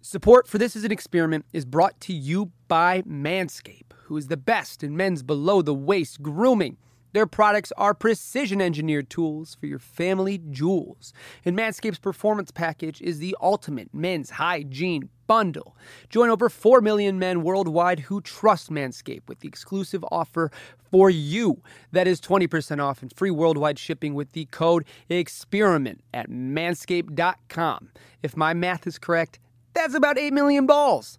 Support for This is an Experiment is brought to you by Manscaped, who is the best in men's below the waist grooming. Their products are precision engineered tools for your family jewels. And Manscaped's performance package is the ultimate men's hygiene bundle. Join over 4 million men worldwide who trust Manscaped with the exclusive offer for you. That is 20% off and free worldwide shipping with the code EXPERIMENT at manscaped.com. If my math is correct, that's about 8 million balls.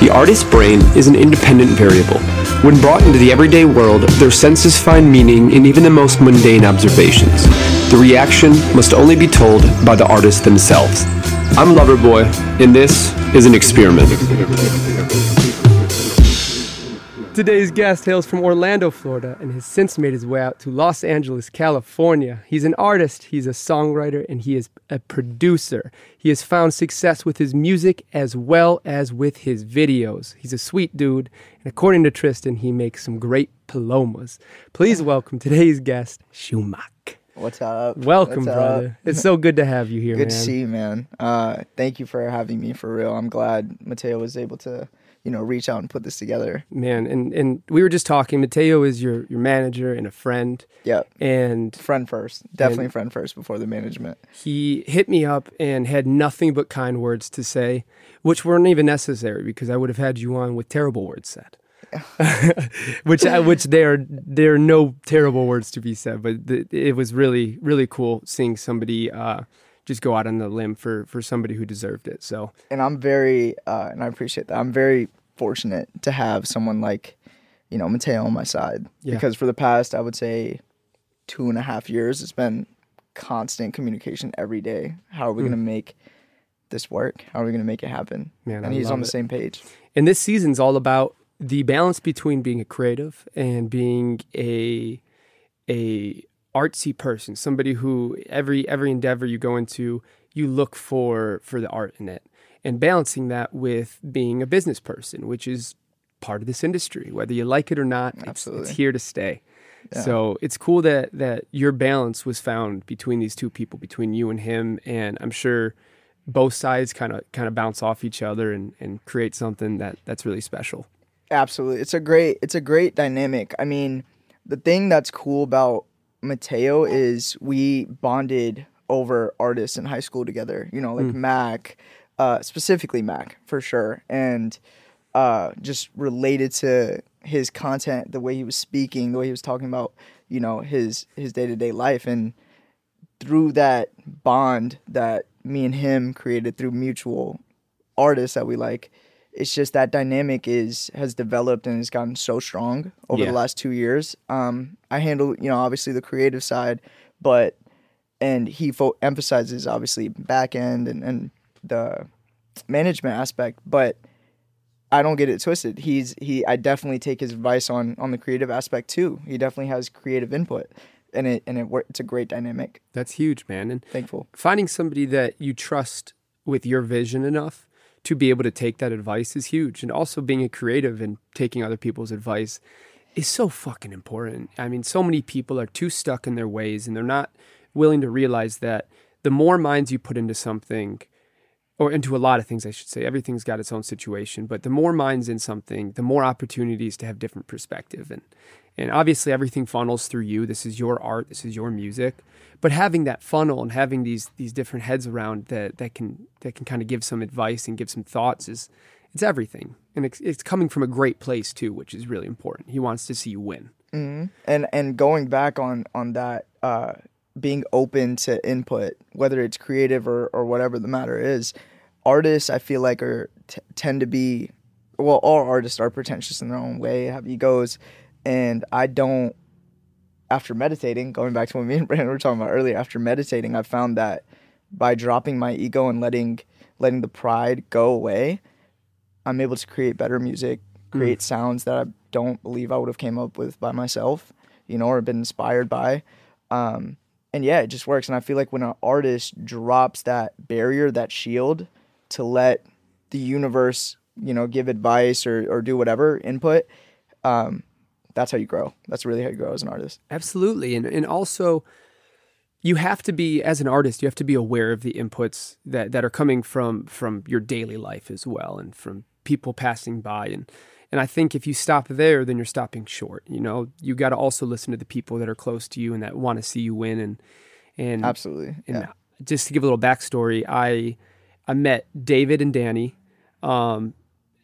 The artist's brain is an independent variable. When brought into the everyday world, their senses find meaning in even the most mundane observations. The reaction must only be told by the artists themselves. I'm Loverboy, and this is an experiment. Today's guest hails from Orlando, Florida, and has since made his way out to Los Angeles, California. He's an artist, he's a songwriter, and he is a producer. He has found success with his music as well as with his videos. He's a sweet dude, and according to Tristan, he makes some great palomas. Please welcome today's guest, Shumaq. What's up? Welcome, What's brother. Up? It's so good to have you here, Good man. to see you, man. Uh, thank you for having me for real. I'm glad Mateo was able to, you know, reach out and put this together. Man, and, and we were just talking. Mateo is your, your manager and a friend. Yep. And Friend first. Definitely friend first before the management. he hit me up and had nothing but kind words to say, which weren't even necessary because I would have had you on with terrible words said. which which there are there are no terrible words to be said, but th- it was really really cool seeing somebody uh, just go out on the limb for for somebody who deserved it. So And I'm very, uh, and I appreciate that. I'm very fortunate to have someone like, you know, Mateo on my side. Yeah. Because for the past, I would say, two and a half years, it's been constant communication every day. How are we going to make this work? How are we going to make it happen? Man, and I he's on the it. same page. And this season's all about the balance between being a creative and being a a artsy person, somebody who every every endeavor you go into, you look for for the art in it, and balancing that with being a business person, which is part of this industry, whether you like it or not. It's, it's here to stay. So it's cool that that your balance was found between these two people, between you and him, and I'm sure both sides kind of kind of bounce off each other and, and create something that that's really special. Absolutely. It's a great it's a great dynamic. I mean, the thing that's cool about Mateo is we bonded over artists in high school together. You know, like Mac, uh, specifically Mac for sure, and uh, just related to his content, the way he was speaking, the way he was talking about, you know, his his day to day life, and through that bond that me and him created through mutual artists that we like it's just that dynamic is has developed and has gotten so strong over Yeah. the last two years um i handle you know obviously the creative side but and he fo- emphasizes obviously back end and, and the management aspect but i don't get it twisted he's he i definitely take his advice on on the creative aspect too he definitely has creative input and it and it it's a great dynamic That's huge, man. And thankful finding somebody that you trust with your vision enough to be able to take that advice is huge. And also being a creative and taking other people's advice is so fucking important. I mean, so many people are too stuck in their ways and they're not willing to realize that the more minds you put into something, or into a lot of things, I should say, everything's got its own situation, but the more minds in something, the more opportunities to have different perspective. And, and obviously, everything funnels through you. This is your art, this is your music. But having that funnel and having these these different heads around that that can that can kind of give some advice and give some thoughts is it's everything, and it's, it's coming from a great place too, which is really important. He wants to see you win. and and going back on on that uh being open to input whether it's creative or or whatever the matter is artists i feel like are t- tend to be well all artists are pretentious in their own way have egos and i don't after meditating going back to what me and brandon were talking about earlier after meditating i found that by dropping my ego and letting letting the pride go away i'm able to create better music create sounds that i don't believe i would have came up with by myself you know or been inspired by. Um, and yeah it just works. And i feel like when an artist drops that barrier that shield to let the universe you know give advice or, or do whatever input um, that's how you grow. That's really how you grow as an artist. Absolutely. And and also you have to be as an artist you have to be aware of the inputs that, that are coming from from your daily life as well and from people passing by. And and I think if you stop there then you're stopping short you know you got to also listen to the people that are close to you and that want to see you win and and Absolutely. and Yeah. just to give a little backstory, I I met David and Danny. Um,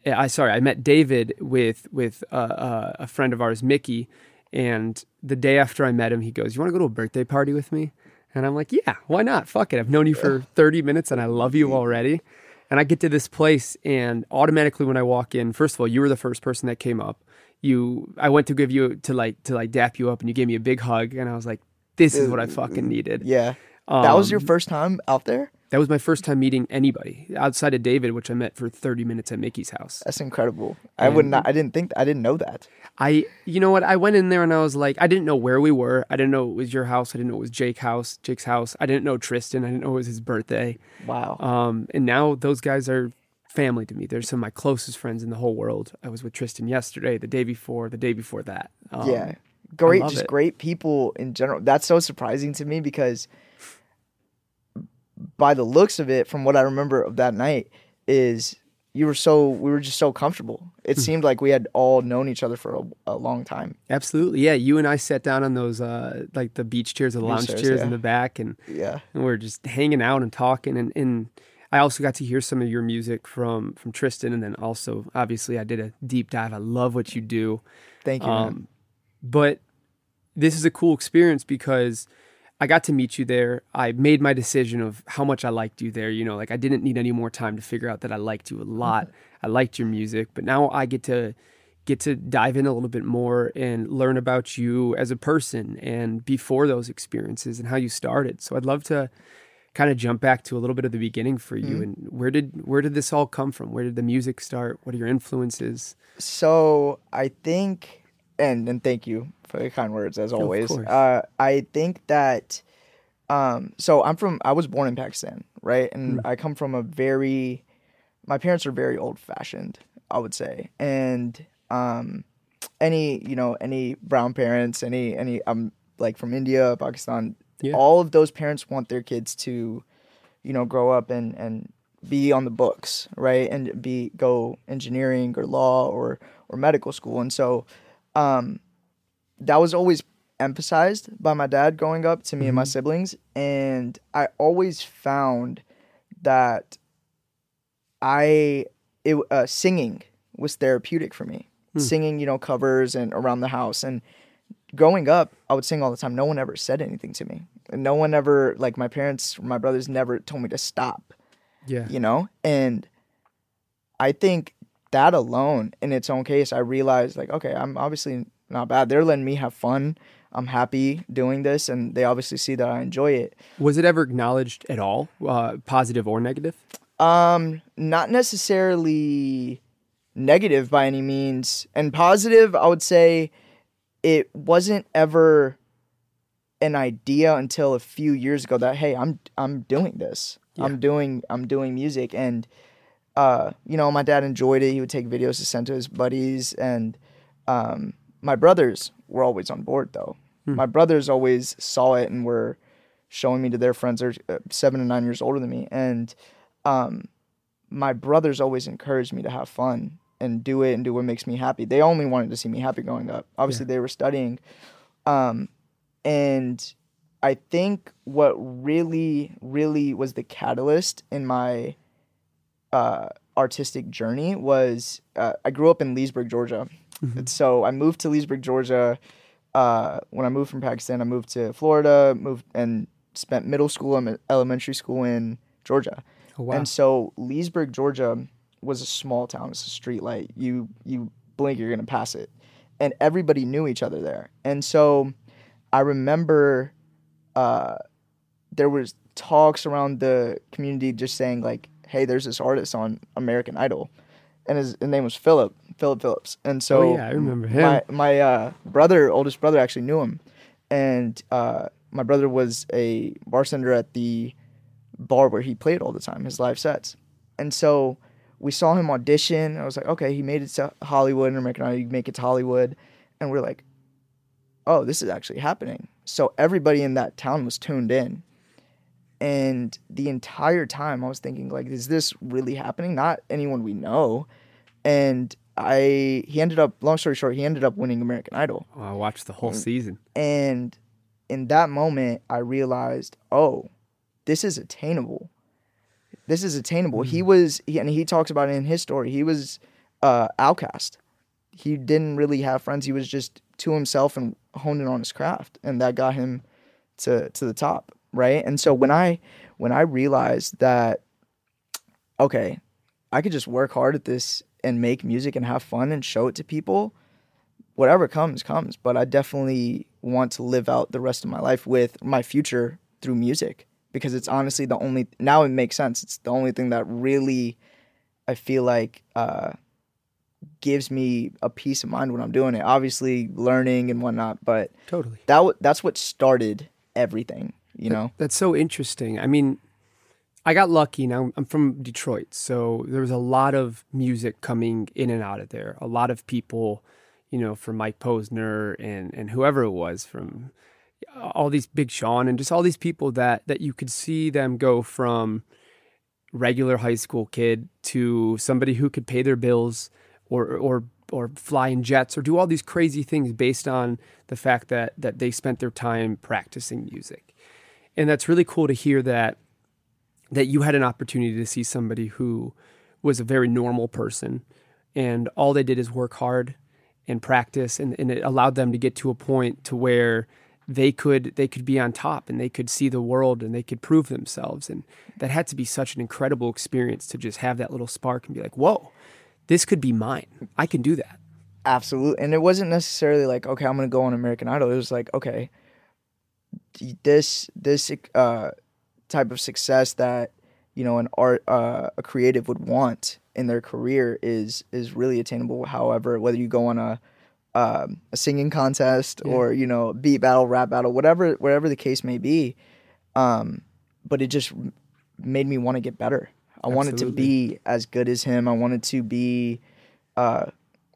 I sorry, I met David with with uh, uh, a friend of ours, Mickey. And the day after I met him, he goes, "You want to go to a birthday party with me?" And I'm like, "Yeah, why not? Fuck it. I've known you for 30 minutes, and I love you already." And I get to this place, and automatically when I walk in, first of all, you were the first person that came up. You, I went to give you to like to like dap you up, and you gave me a big hug, and I was like, "This is what I fucking needed." Yeah. that was your Um, first time out there? That was my first time meeting anybody outside of David, which I met for 30 minutes at Mickey's house. That's incredible. I would not, I didn't think I didn't know that. I, you know what? I went in there and I was like, I didn't know where we were. I didn't know it was your house. I didn't know it was Jake's house, Jake's house. I didn't know Tristan. I didn't know it was his birthday. Wow. Um, and now those guys are family to me. They're some of my closest friends in the whole world. I was with Tristan yesterday, the day before, the day before that. Um, yeah. Great just it. great people in general. That's so surprising to me because by the looks of it, from what I remember of that night, is you were so we were just so comfortable. It Hmm. seemed like we had all known each other for a, a long time. Absolutely. Yeah. You and I sat down on those, uh, like the beach chairs, the Beach lounge chairs, chairs yeah. in the back and, Yeah. and we're just hanging out and talking and, and I also got to hear some of your music from from Tristan and then also obviously I did a deep dive. I love what you do. Thank you. Um but this is a cool experience because I got to meet you there. I made my decision of how much I liked you there. You know, like I didn't need any more time to figure out that I liked you a lot. I liked your music, but now I get to get to dive in a little bit more and learn about you as a person and before those experiences and how you started. So I'd love to kind of jump back to a little bit of the beginning for you mm-hmm. and where did where did this all come from? Where did the music start? What are your influences? So I think, and and thank you for the kind words as always. Uh, I think that, um, so I'm from. I was born in Pakistan, right, and I come from a very, my parents are very old fashioned, I would say, and um, any you know any brown parents, any any I'm like from India, Pakistan, Yeah. all of those parents want their kids to, you know, grow up and and be on the books, right? And be go engineering or law or or medical school. And so um that was always emphasized by my dad growing up to me and my siblings and I always found that I it uh, singing was therapeutic for me. Singing, you know, covers and around the house and growing up, I would sing all the time. No one ever said anything to me. And no one ever like my parents, my brothers never told me to stop Yeah. you know and i think that alone in its own case i realized like okay i'm obviously not bad. They're letting me have fun. I'm happy doing this and they obviously see that i enjoy it. Was it ever acknowledged at all, uh, positive or negative? um not necessarily negative by any means. And positive i would say it wasn't ever an idea until a few years ago that hey i'm i'm doing this. I'm doing i'm doing music and uh you know my dad enjoyed it he would take videos to send to his buddies and um my brothers were always on board though my brothers always saw it and were showing me to their friends they're uh, seven and nine years older than me and um my brothers always encouraged me to have fun and do it and do what makes me happy. They only wanted to see me happy growing up. Obviously, they were studying. Um, and I think what really, really was the catalyst in my uh, artistic journey was uh, I grew up in Leesburg, Georgia. And So I moved to Leesburg, Georgia. Uh, when I moved from Pakistan, I moved to Florida, moved and spent middle school and elementary school in Georgia. Oh, wow. And so Leesburg, Georgia was a small town. It's a street light. You you blink, you're gonna pass it. And everybody knew each other there. And so I remember uh, there was talks around the community just saying like, hey, there's this artist on American Idol. And his, his name was Phillip, Phillip Phillips. And so Oh, yeah, I remember him. my my uh, brother, oldest brother, actually knew him, and uh, my brother was a bartender at the bar where he played all the time, his live sets, and so we saw him audition. I was like, okay, he made it to Hollywood and American Idol. You make it to Hollywood, and we're like, oh, this is actually happening. So everybody in that town was tuned in. And the entire time I was thinking like is this really happening? Not anyone we know. And I he ended up long story short, he ended up winning American Idol. Oh, I watched the whole season. And in that moment, I realized, oh, this is attainable. This is attainable. He was, he, and he talks about it in his story. He was uh, outcast. He didn't really have friends. He was just to himself and honing on his craft, and that got him to to the top, right? And so when I when I realized that, okay, I could just work hard at this and make music and have fun and show it to people whatever comes comes but i definitely want to live out the rest of my life with my future through music because it's honestly the only now it makes sense it's the only thing that really i feel like uh, gives me a peace of mind when i'm doing it obviously learning and whatnot but Totally. that w- that's what started everything you know That's so interesting. I mean, I got lucky. Now I'm from Detroit, so there was a lot of music coming in and out of there. A lot of people, you know, from Mike Posner and and whoever it was from uh, all these Big Sean and just all these people that that you could see them go from regular high school kid to somebody who could pay their bills or or or fly in jets or do all these crazy things based on the fact that that they spent their time practicing music. And that's really cool to hear that that you had an opportunity to see somebody who was a very normal person and all they did is work hard and practice and, and it allowed them to get to a point to where they could they could be on top and they could see the world and they could prove themselves. And that had to be such an incredible experience to just have that little spark and be like whoa this could be mine. I can do that. Absolutely and it wasn't necessarily like okay i'm gonna go on american idol. It was like okay this this uh type of success that you know an art uh, a creative would want in their career is is really attainable. However whether you go on a um, a singing contest or you know beat battle rap battle whatever whatever the case may be um but it just made me want to get better. I wanted to be as good as him. I wanted to be uh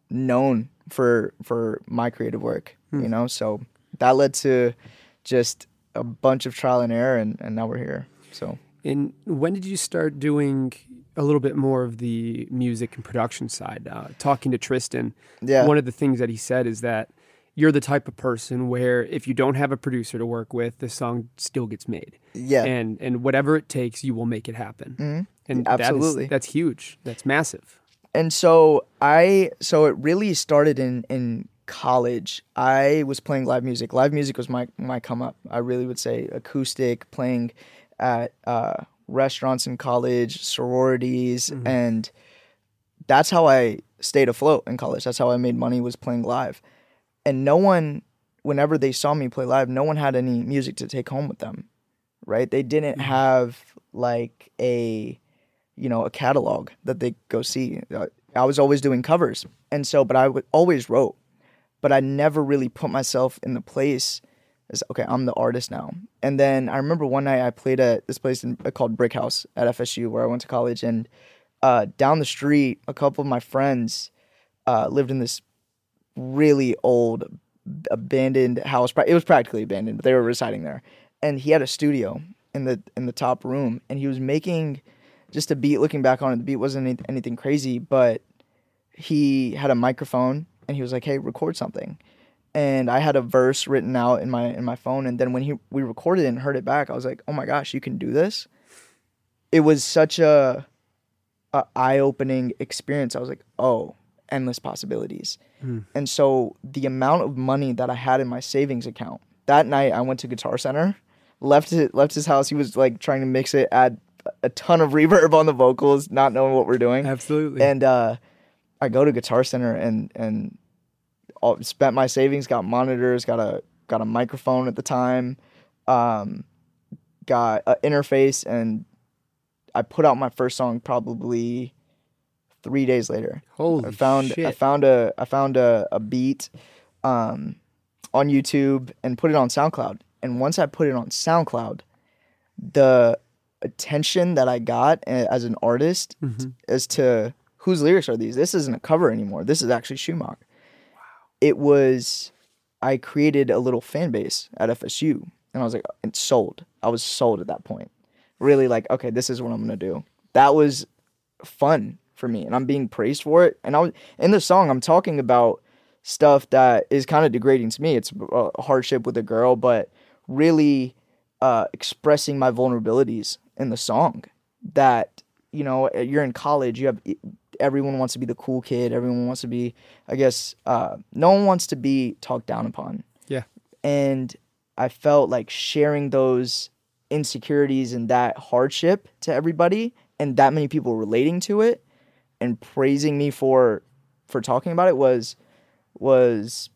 known for for my creative work you know? So that led to just a bunch of trial and error and, and now we're here so And when did you start doing a little bit more of the music and production side? Uh, talking to Tristan, Yeah. one of the things that he said is that you're the type of person where if you don't have a producer to work with, the song still gets made. Yeah. And and whatever it takes, you will make it happen. Mm-hmm. And that is- Absolutely. that's huge. That's massive. and so I so it really started in in college. I was playing live music. Live music was my my come up. I really would say acoustic, playing at uh, restaurants in college, sororities, and that's how I stayed afloat in college. That's how I made money was playing live. And no one, whenever they saw me play live, no one had any music to take home with them, right? They didn't have like a you know, a catalog that they go see. Uh, I was always doing covers. And so, but I would always wrote, but I never really put myself in the place as, okay, I'm the artist now. And then I remember one night I played at this place in, uh, called Brick House at FSU where I went to college. And uh, down the street, a couple of my friends uh, lived in this really old abandoned house. It was practically abandoned, but they were residing there. And he had a studio in the in the top room, and he was making just a beat. Looking back on it, the beat wasn't any- anything crazy, but he had a microphone, and he was like, "Hey, record something." And I had a verse written out in my in my phone, and then when he we recorded it and heard it back, I was like, "Oh my gosh, you can do this!" It was such a, a eye opening experience. I was like, "Oh, endless possibilities." And so the amount of money that I had in my savings account that night, I went to Guitar Center, left it, left his house. He was like trying to mix it, add a ton of reverb on the vocals, not knowing what we're doing. Absolutely. And uh, I go to Guitar Center and and all, spent my savings, got monitors, got a got a microphone at the time, um, got an interface, and I put out my first song probably three days later. Holy I found I found a I found a, a beat um, on YouTube and put it on SoundCloud. And once I put it on SoundCloud, the attention that I got as an artist Mm-hmm. as to whose lyrics are these. This isn't a cover anymore. This is actually Schumacher. It was I created a little fan base at FSU, and I was like, it's sold. I was sold at that point. Really, like, okay, this is what I'm gonna do. That was fun for me, and I'm being praised for it. And I was in the song, I'm talking about stuff that is kind of degrading to me. It's a hardship with a girl, but really uh, expressing my vulnerabilities in the song. That you know, you're in college, you have everyone wants to be the cool kid. Everyone wants to be, I guess, uh, no one wants to be talked down upon. Yeah. And I felt like sharing those insecurities and that hardship to everybody and that many people relating to it and praising me for for talking about it was was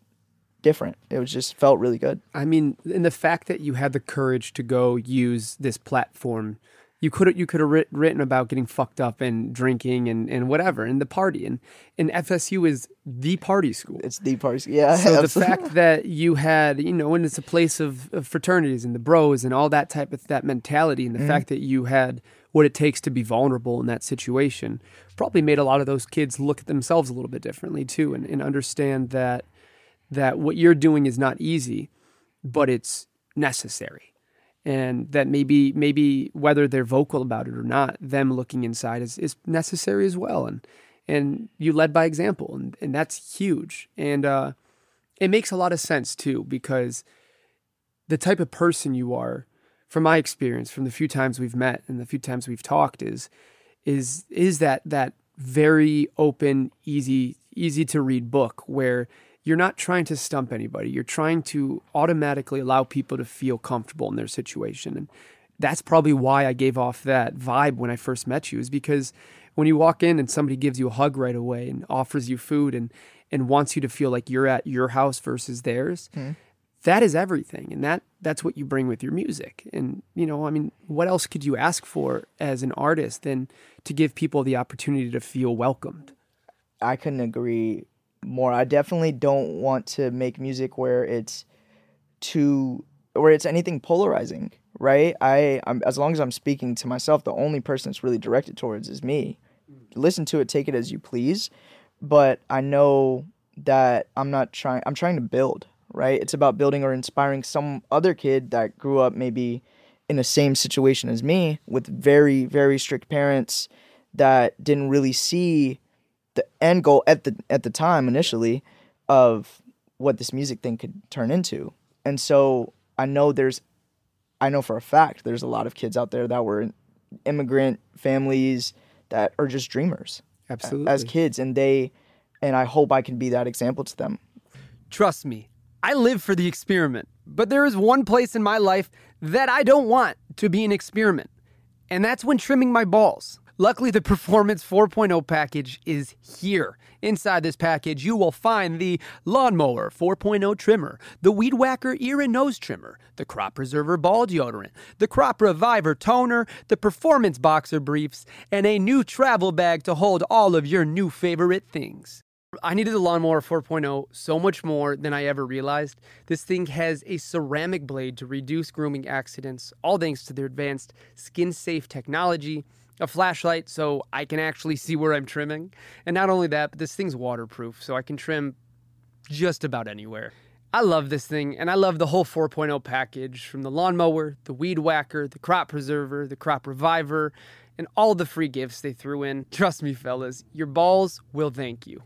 different. It was just felt really good. I mean, and the fact that you had the courage to go use this platform you could you could have writ- written about getting fucked up and drinking and, and whatever and the party and and FSU is the party school. It's the party. school. Yeah. So the fact that you had you know and it's a place of, of fraternities and the bros and all that type of that mentality and the mm-hmm. fact that you had what it takes to be vulnerable in that situation probably made a lot of those kids look at themselves a little bit differently too and, and understand that that what you're doing is not easy but it's necessary and that maybe maybe whether they're vocal about it or not, them looking inside is, is necessary as well. And and you led by example, and, and that's huge. And uh, it makes a lot of sense too, because the type of person you are, from my experience, from the few times we've met and the few times we've talked, is is is that that very open, easy, easy to read book where you're not trying to stump anybody. You're trying to automatically allow people to feel comfortable in their situation. And that's probably why I gave off that vibe when I first met you, is because when you walk in and somebody gives you a hug right away and offers you food and and wants you to feel like you're at your house versus theirs, mm. that is everything. And that that's what you bring with your music. And you know, I mean, what else could you ask for as an artist than to give people the opportunity to feel welcomed? I couldn't agree more. I definitely don't want to make music where it's too where it's anything polarizing, right? I I'm, as long as I'm speaking to myself, the only person it's really directed towards is me. Listen to it, take it as you please, but I know that I'm not trying I'm trying to build, right? It's about building or inspiring some other kid that grew up maybe in the same situation as me with very very strict parents that didn't really see the end goal at the at the time initially of what this music thing could turn into. And so I know there's I know for a fact there's a lot of kids out there that were immigrant families that are just dreamers. Absolutely. As kids and they and I hope I can be that example to them. Trust me, I live for the experiment. But there is one place in my life that I don't want to be an experiment. And that's when trimming my balls. Luckily, the Performance 4.0 package is here. Inside this package, you will find the Lawnmower 4.0 trimmer, the Weed Whacker ear and nose trimmer, the Crop Preserver ball deodorant, the Crop Reviver toner, the Performance boxer briefs, and a new travel bag to hold all of your new favorite things. I needed the Lawnmower 4.0 so much more than I ever realized. This thing has a ceramic blade to reduce grooming accidents, all thanks to their advanced skin safe technology a flashlight so I can actually see where I'm trimming. And not only that, but this thing's waterproof, so I can trim just about anywhere. I love this thing, and I love the whole 4.0 package from the lawnmower, the weed whacker, the crop preserver, the crop reviver, and all the free gifts they threw in. Trust me, fellas, your balls will thank you.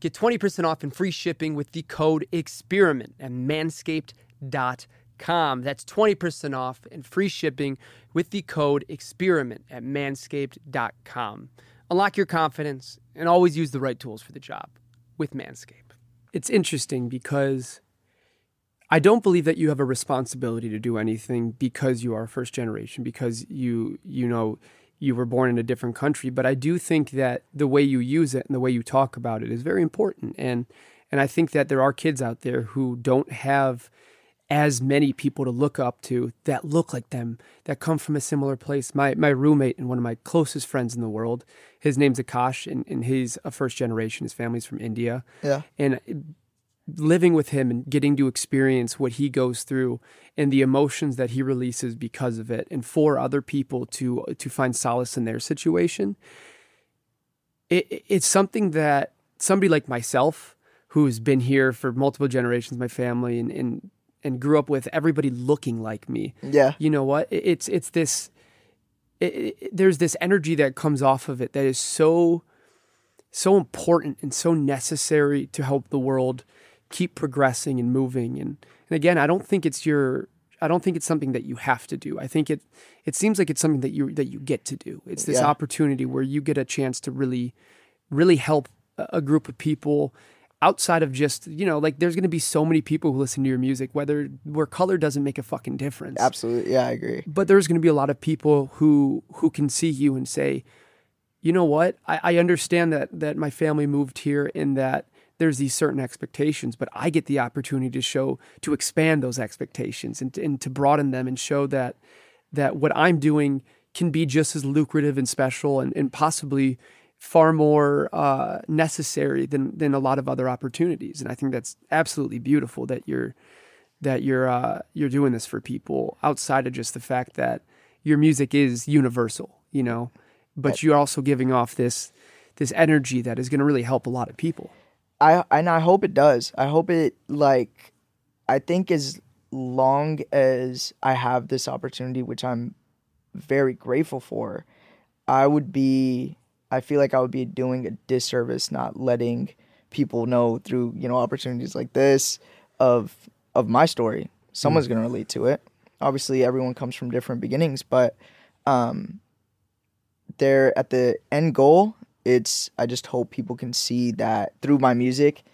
Get 20% off and free shipping with the code EXPERIMENT at manscaped.com com. That's 20% off and free shipping with the code experiment at manscaped.com. Unlock your confidence and always use the right tools for the job with Manscaped. It's interesting because I don't believe that you have a responsibility to do anything because you are first generation because you you know you were born in a different country, but I do think that the way you use it and the way you talk about it is very important and and I think that there are kids out there who don't have as many people to look up to that look like them, that come from a similar place. My my roommate and one of my closest friends in the world, his name's Akash, and, and he's a first generation. His family's from India. Yeah. And living with him and getting to experience what he goes through and the emotions that he releases because of it, and for other people to to find solace in their situation, it, it's something that somebody like myself who's been here for multiple generations, my family, and and and grew up with everybody looking like me. Yeah. You know what? It's it's this. It, it, there's this energy that comes off of it that is so so important and so necessary to help the world keep progressing and moving and and again I don't think it's your I don't think it's something that you have to do. I think it it seems like it's something that you that you get to do. It's this Yeah. opportunity where you get a chance to really really help a a group of people outside of just, you know, like there's going to be so many people who listen to your music whether where color doesn't make a fucking difference Absolutely. Yeah, I agree. but there's going to be a lot of people who who can see you and say, you know what, I, I understand that that my family moved here and that there's these certain expectations, but I get the opportunity to show to expand those expectations and, and to broaden them and show that that what I'm doing can be just as lucrative and special and, and possibly far more uh, necessary than than a lot of other opportunities. And I think that's absolutely beautiful that you're that you're uh, you're doing this for people outside of just the fact that your music is universal, you know, but you're also giving off this this energy that is going to really help a lot of people. I and I hope it does. I hope it like I think as long as I have this opportunity, which I'm very grateful for, I would be I feel like I would be doing a disservice not letting people know through, you know, opportunities like this of of my story. Someone's gonna relate to it. Obviously everyone comes from different beginnings, but um there at the end goal it's i just hope people can see that through my music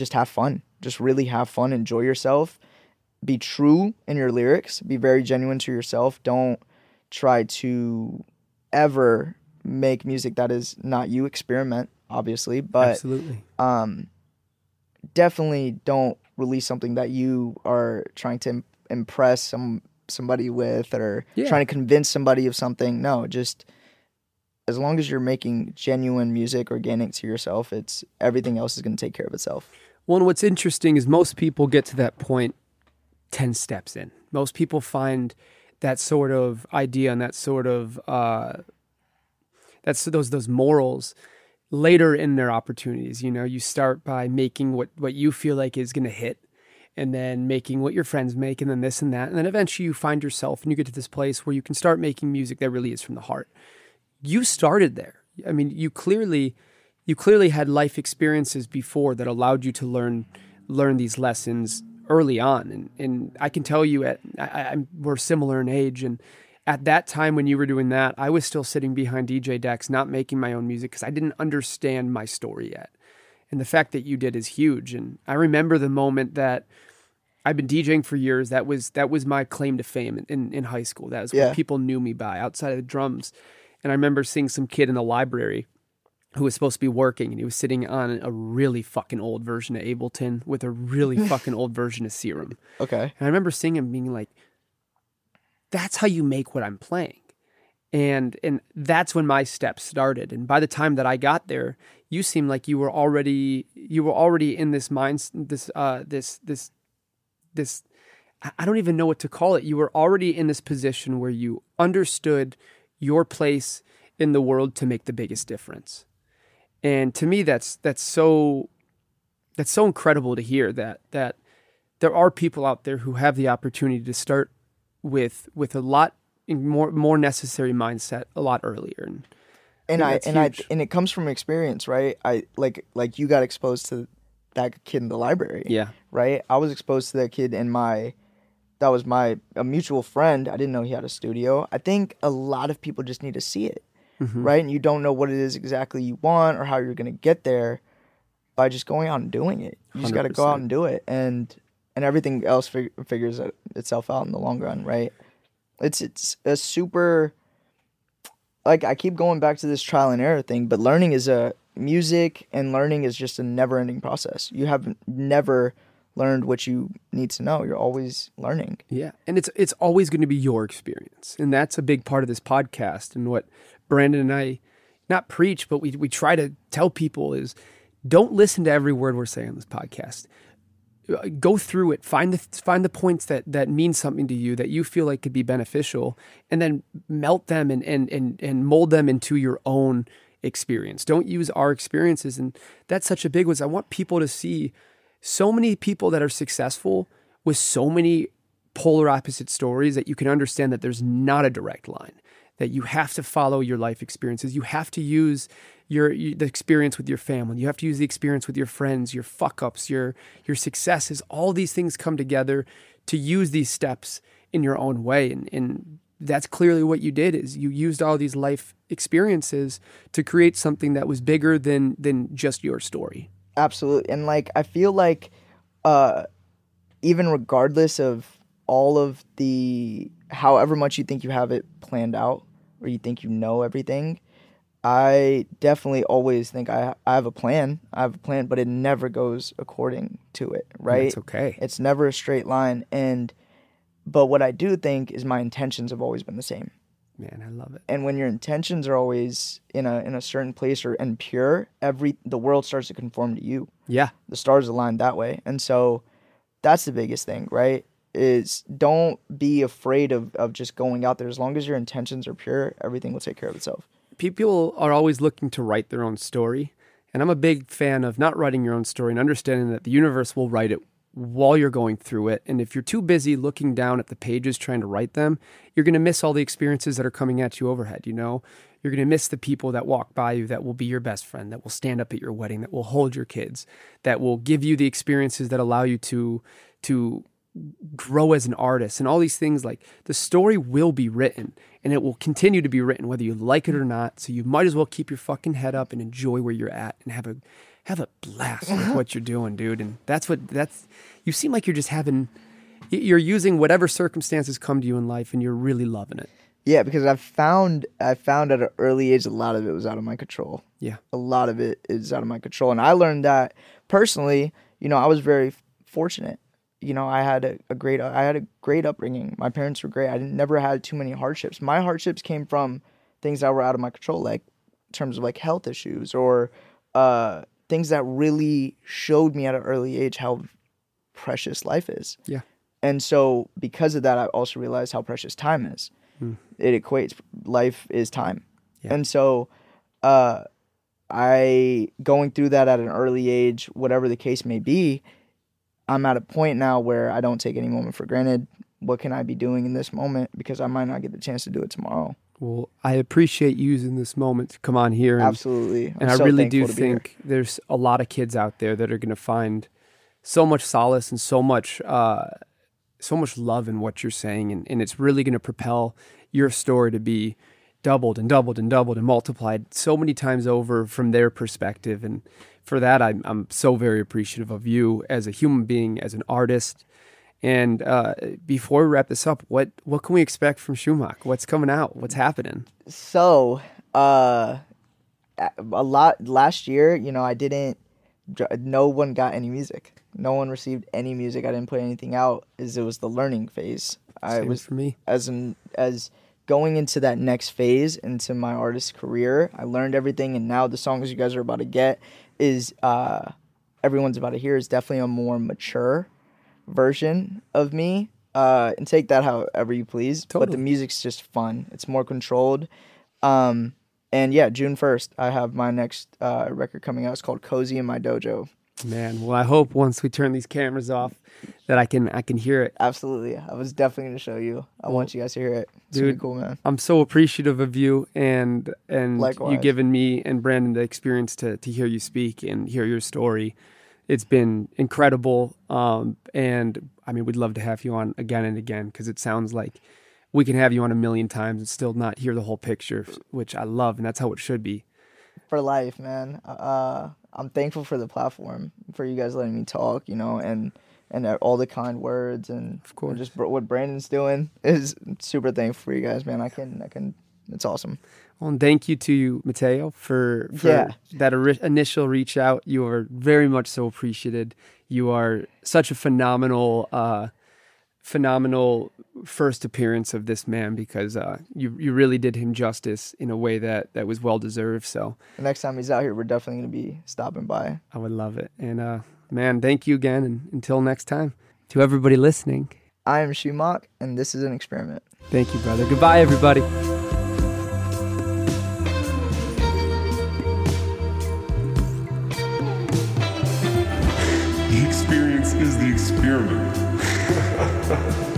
just have fun. Just really have fun. Enjoy yourself. Be true in your lyrics. Be very genuine to yourself. Don't try to ever make music that is not you experiment obviously but Absolutely. um, definitely don't release something that you are trying to im- impress some somebody with or Yeah. trying to convince somebody of something. No, just as long as you're making genuine music organic to yourself, it's everything else is going to take care of itself. Well, and what's interesting is most people get to that point 10 steps in. Most people find that sort of idea and that sort of uh, that's those those morals later in their opportunities. You know, you start by making what what you feel like is going to hit, and then making what your friends make, and then this and that, and then eventually you find yourself and you get to this place where you can start making music that really is from the heart. You started there. I mean, you clearly you clearly had life experiences before that allowed you to learn learn these lessons early on and and I can tell you at I, I'm we're similar in age and at that time when you were doing that I was still sitting behind DJ decks not making my own music because I didn't understand my story yet and the fact that you did is huge and I remember the moment that I've been DJing for years that was that was my claim to fame in, in, in high school that was Yeah. what people knew me by outside of the drums and I remember seeing some kid in the library who was supposed to be working and he was sitting on a really fucking old version of Ableton with a really fucking old version of Serum. Okay. And I remember seeing him being like, that's how you make what I'm playing. And and that's when my steps started. And by the time that I got there, you seemed like you were already you were already in this mind this uh this this this I- don't even know what to call it. You were already in this position where you understood your place in the world to make the biggest difference. And to me that's that's so that's so incredible to hear that that there are people out there who have the opportunity to start with with a lot more more necessary mindset a lot earlier and and I that's and I and it comes from experience, right? I like like you got exposed to that kid in the library. yeah right? I was exposed to that kid in my that was my a mutual friend. I didn't know he had a studio. I think a lot of people just need to see it, Mm-hmm. right? And you don't know what it is exactly you want or how you're going to get there by just going out and doing it. You just got to go out and do it, and and everything else fig- figures itself out in the long run, right? It's it's a super like I keep going back to this trial and error thing, but learning is a music and learning is just a never ending process. You have never learned what you need to know. You're always learning. Yeah, and it's it's always going to be your experience, and that's a big part of this podcast. And what Brandon and I not preach, but we we try to tell people is don't listen to every word we're saying on this podcast. Uh, Go through it, find the find the points that that mean something to you that you feel like could be beneficial, and then melt them and and and and mold them into your own experience. Don't use our experiences. And that's such a big one. I want people to see so many people that are successful with so many polar opposite stories that you can understand that there's not a direct line that you have to follow your life experiences you have to use your, the experience with your family. You have to use the experience with your friends your fuck ups your your successes. All these things come together to use these steps in your own way. And, and that's clearly what you did is you used all these life experiences to create something that was bigger than than just your story. Absolutely and like i feel like uh even regardless of all of the however much you think you have it planned out or you think you know everything i definitely always think i, I have a plan. I have a plan but it never goes according to it right? it's okay. It's never a straight line. And but what i do think is my intentions have always been the same. Man i love it. And when your intentions are always in a in a certain place or and pure every the world starts to conform to you. Yeah. The stars align that way. And so that's the biggest thing right? Is don't be afraid of, of just going out there. As long as your intentions are pure everything will take care of itself people are always looking to write their own story and i'm a big fan of not writing your own story and understanding that the universe will write it while you're going through it. And if you're too busy looking down at the pages trying to write them, you're going to miss all the experiences that are coming at you overhead, you know? You're going to miss the people that walk by you that will be your best friend, that will stand up at your wedding, that will hold your kids, that will give you the experiences that allow you to to grow as an artist and all these things like the story will be written and it will continue to be written whether you like it or not. So you might as well keep your fucking head up and enjoy where you're at and have a have a blast with uh-huh. what you're doing, dude. And that's what that's. You seem like you're just having. You're using whatever circumstances come to you in life, and you're really loving it. Yeah, because I found I found at an early age a lot of it was out of my control. Yeah, a lot of it is out of my control, and I learned that personally. You know, I was very fortunate. You know, I had a, a great I had a great upbringing. My parents were great. I never had too many hardships. My hardships came from things that were out of my control, like in terms of like health issues or uh, things that really showed me at an early age how precious life is. Yeah. And so because of that, I also realized how precious time is. Mm. It equates life is time. Yeah. And so uh, I going through that at an early age, whatever the case may be, I'm at a point now where I don't take any moment for granted. What can I be doing in this moment because I might not get the chance to do it tomorrow. Well, I appreciate using this moment to come on here. And, Absolutely. I'm and I really do thankful to be think here. there's a lot of kids out there that are going to find so much solace and so much, uh, so much love in what you're saying, and, and it's really going to propel your story to be doubled and doubled and doubled and multiplied so many times over from their perspective. And for that, I'm, I'm so very appreciative of you as a human being, as an artist. And uh, before we wrap this up, what what can we expect from Shumaq? What's coming out? What's happening? So, uh, a lot last year, you know, I didn't. No one got any music. No one received any music. I didn't put anything out. As it was the learning phase. I was for me. as an as going into that next phase into my artist career. I learned everything, and now the songs you guys are about to get is uh, everyone's about to hear is definitely a more mature version of me. Uh, and take that however you please. But the music's just fun. It's more controlled. Um, and yeah, June first, I have my next uh, record coming out. It's called "Cozy in My Dojo." Man, well, I hope once we turn these cameras off that I can I can hear it. Absolutely, I was definitely gonna show you. I want you guys to hear it. It's Dude. cool, man. I'm so appreciative of you and and you Likewise. giving me and Brandon the experience to to hear you speak and hear your story. It's been incredible, um, and I mean, we'd love to have you on again and again because it sounds like we can have you on a million times and still not hear the whole picture, which I love, and that's how it should be. for life, man. Uh, I'm thankful for the platform, for you guys letting me talk, you know, and and all the kind words and Of course. and just what Brandon's doing is super thankful for you guys, man. I can I can. It's awesome. Well, and thank you to you, Mateo, for, for Yeah. that ori- initial reach out. You are very much so appreciated. You are such a phenomenal, uh, phenomenal first appearance of this man because uh, you you really did him justice in a way that that was well deserved. So the next time he's out here, we're definitely going to be stopping by. I would love it. And uh, man, thank you again. And until next time, to everybody listening, I am Shumaq, and this is an experiment. Thank you, brother. Goodbye, everybody. The experience is the experiment. 있어.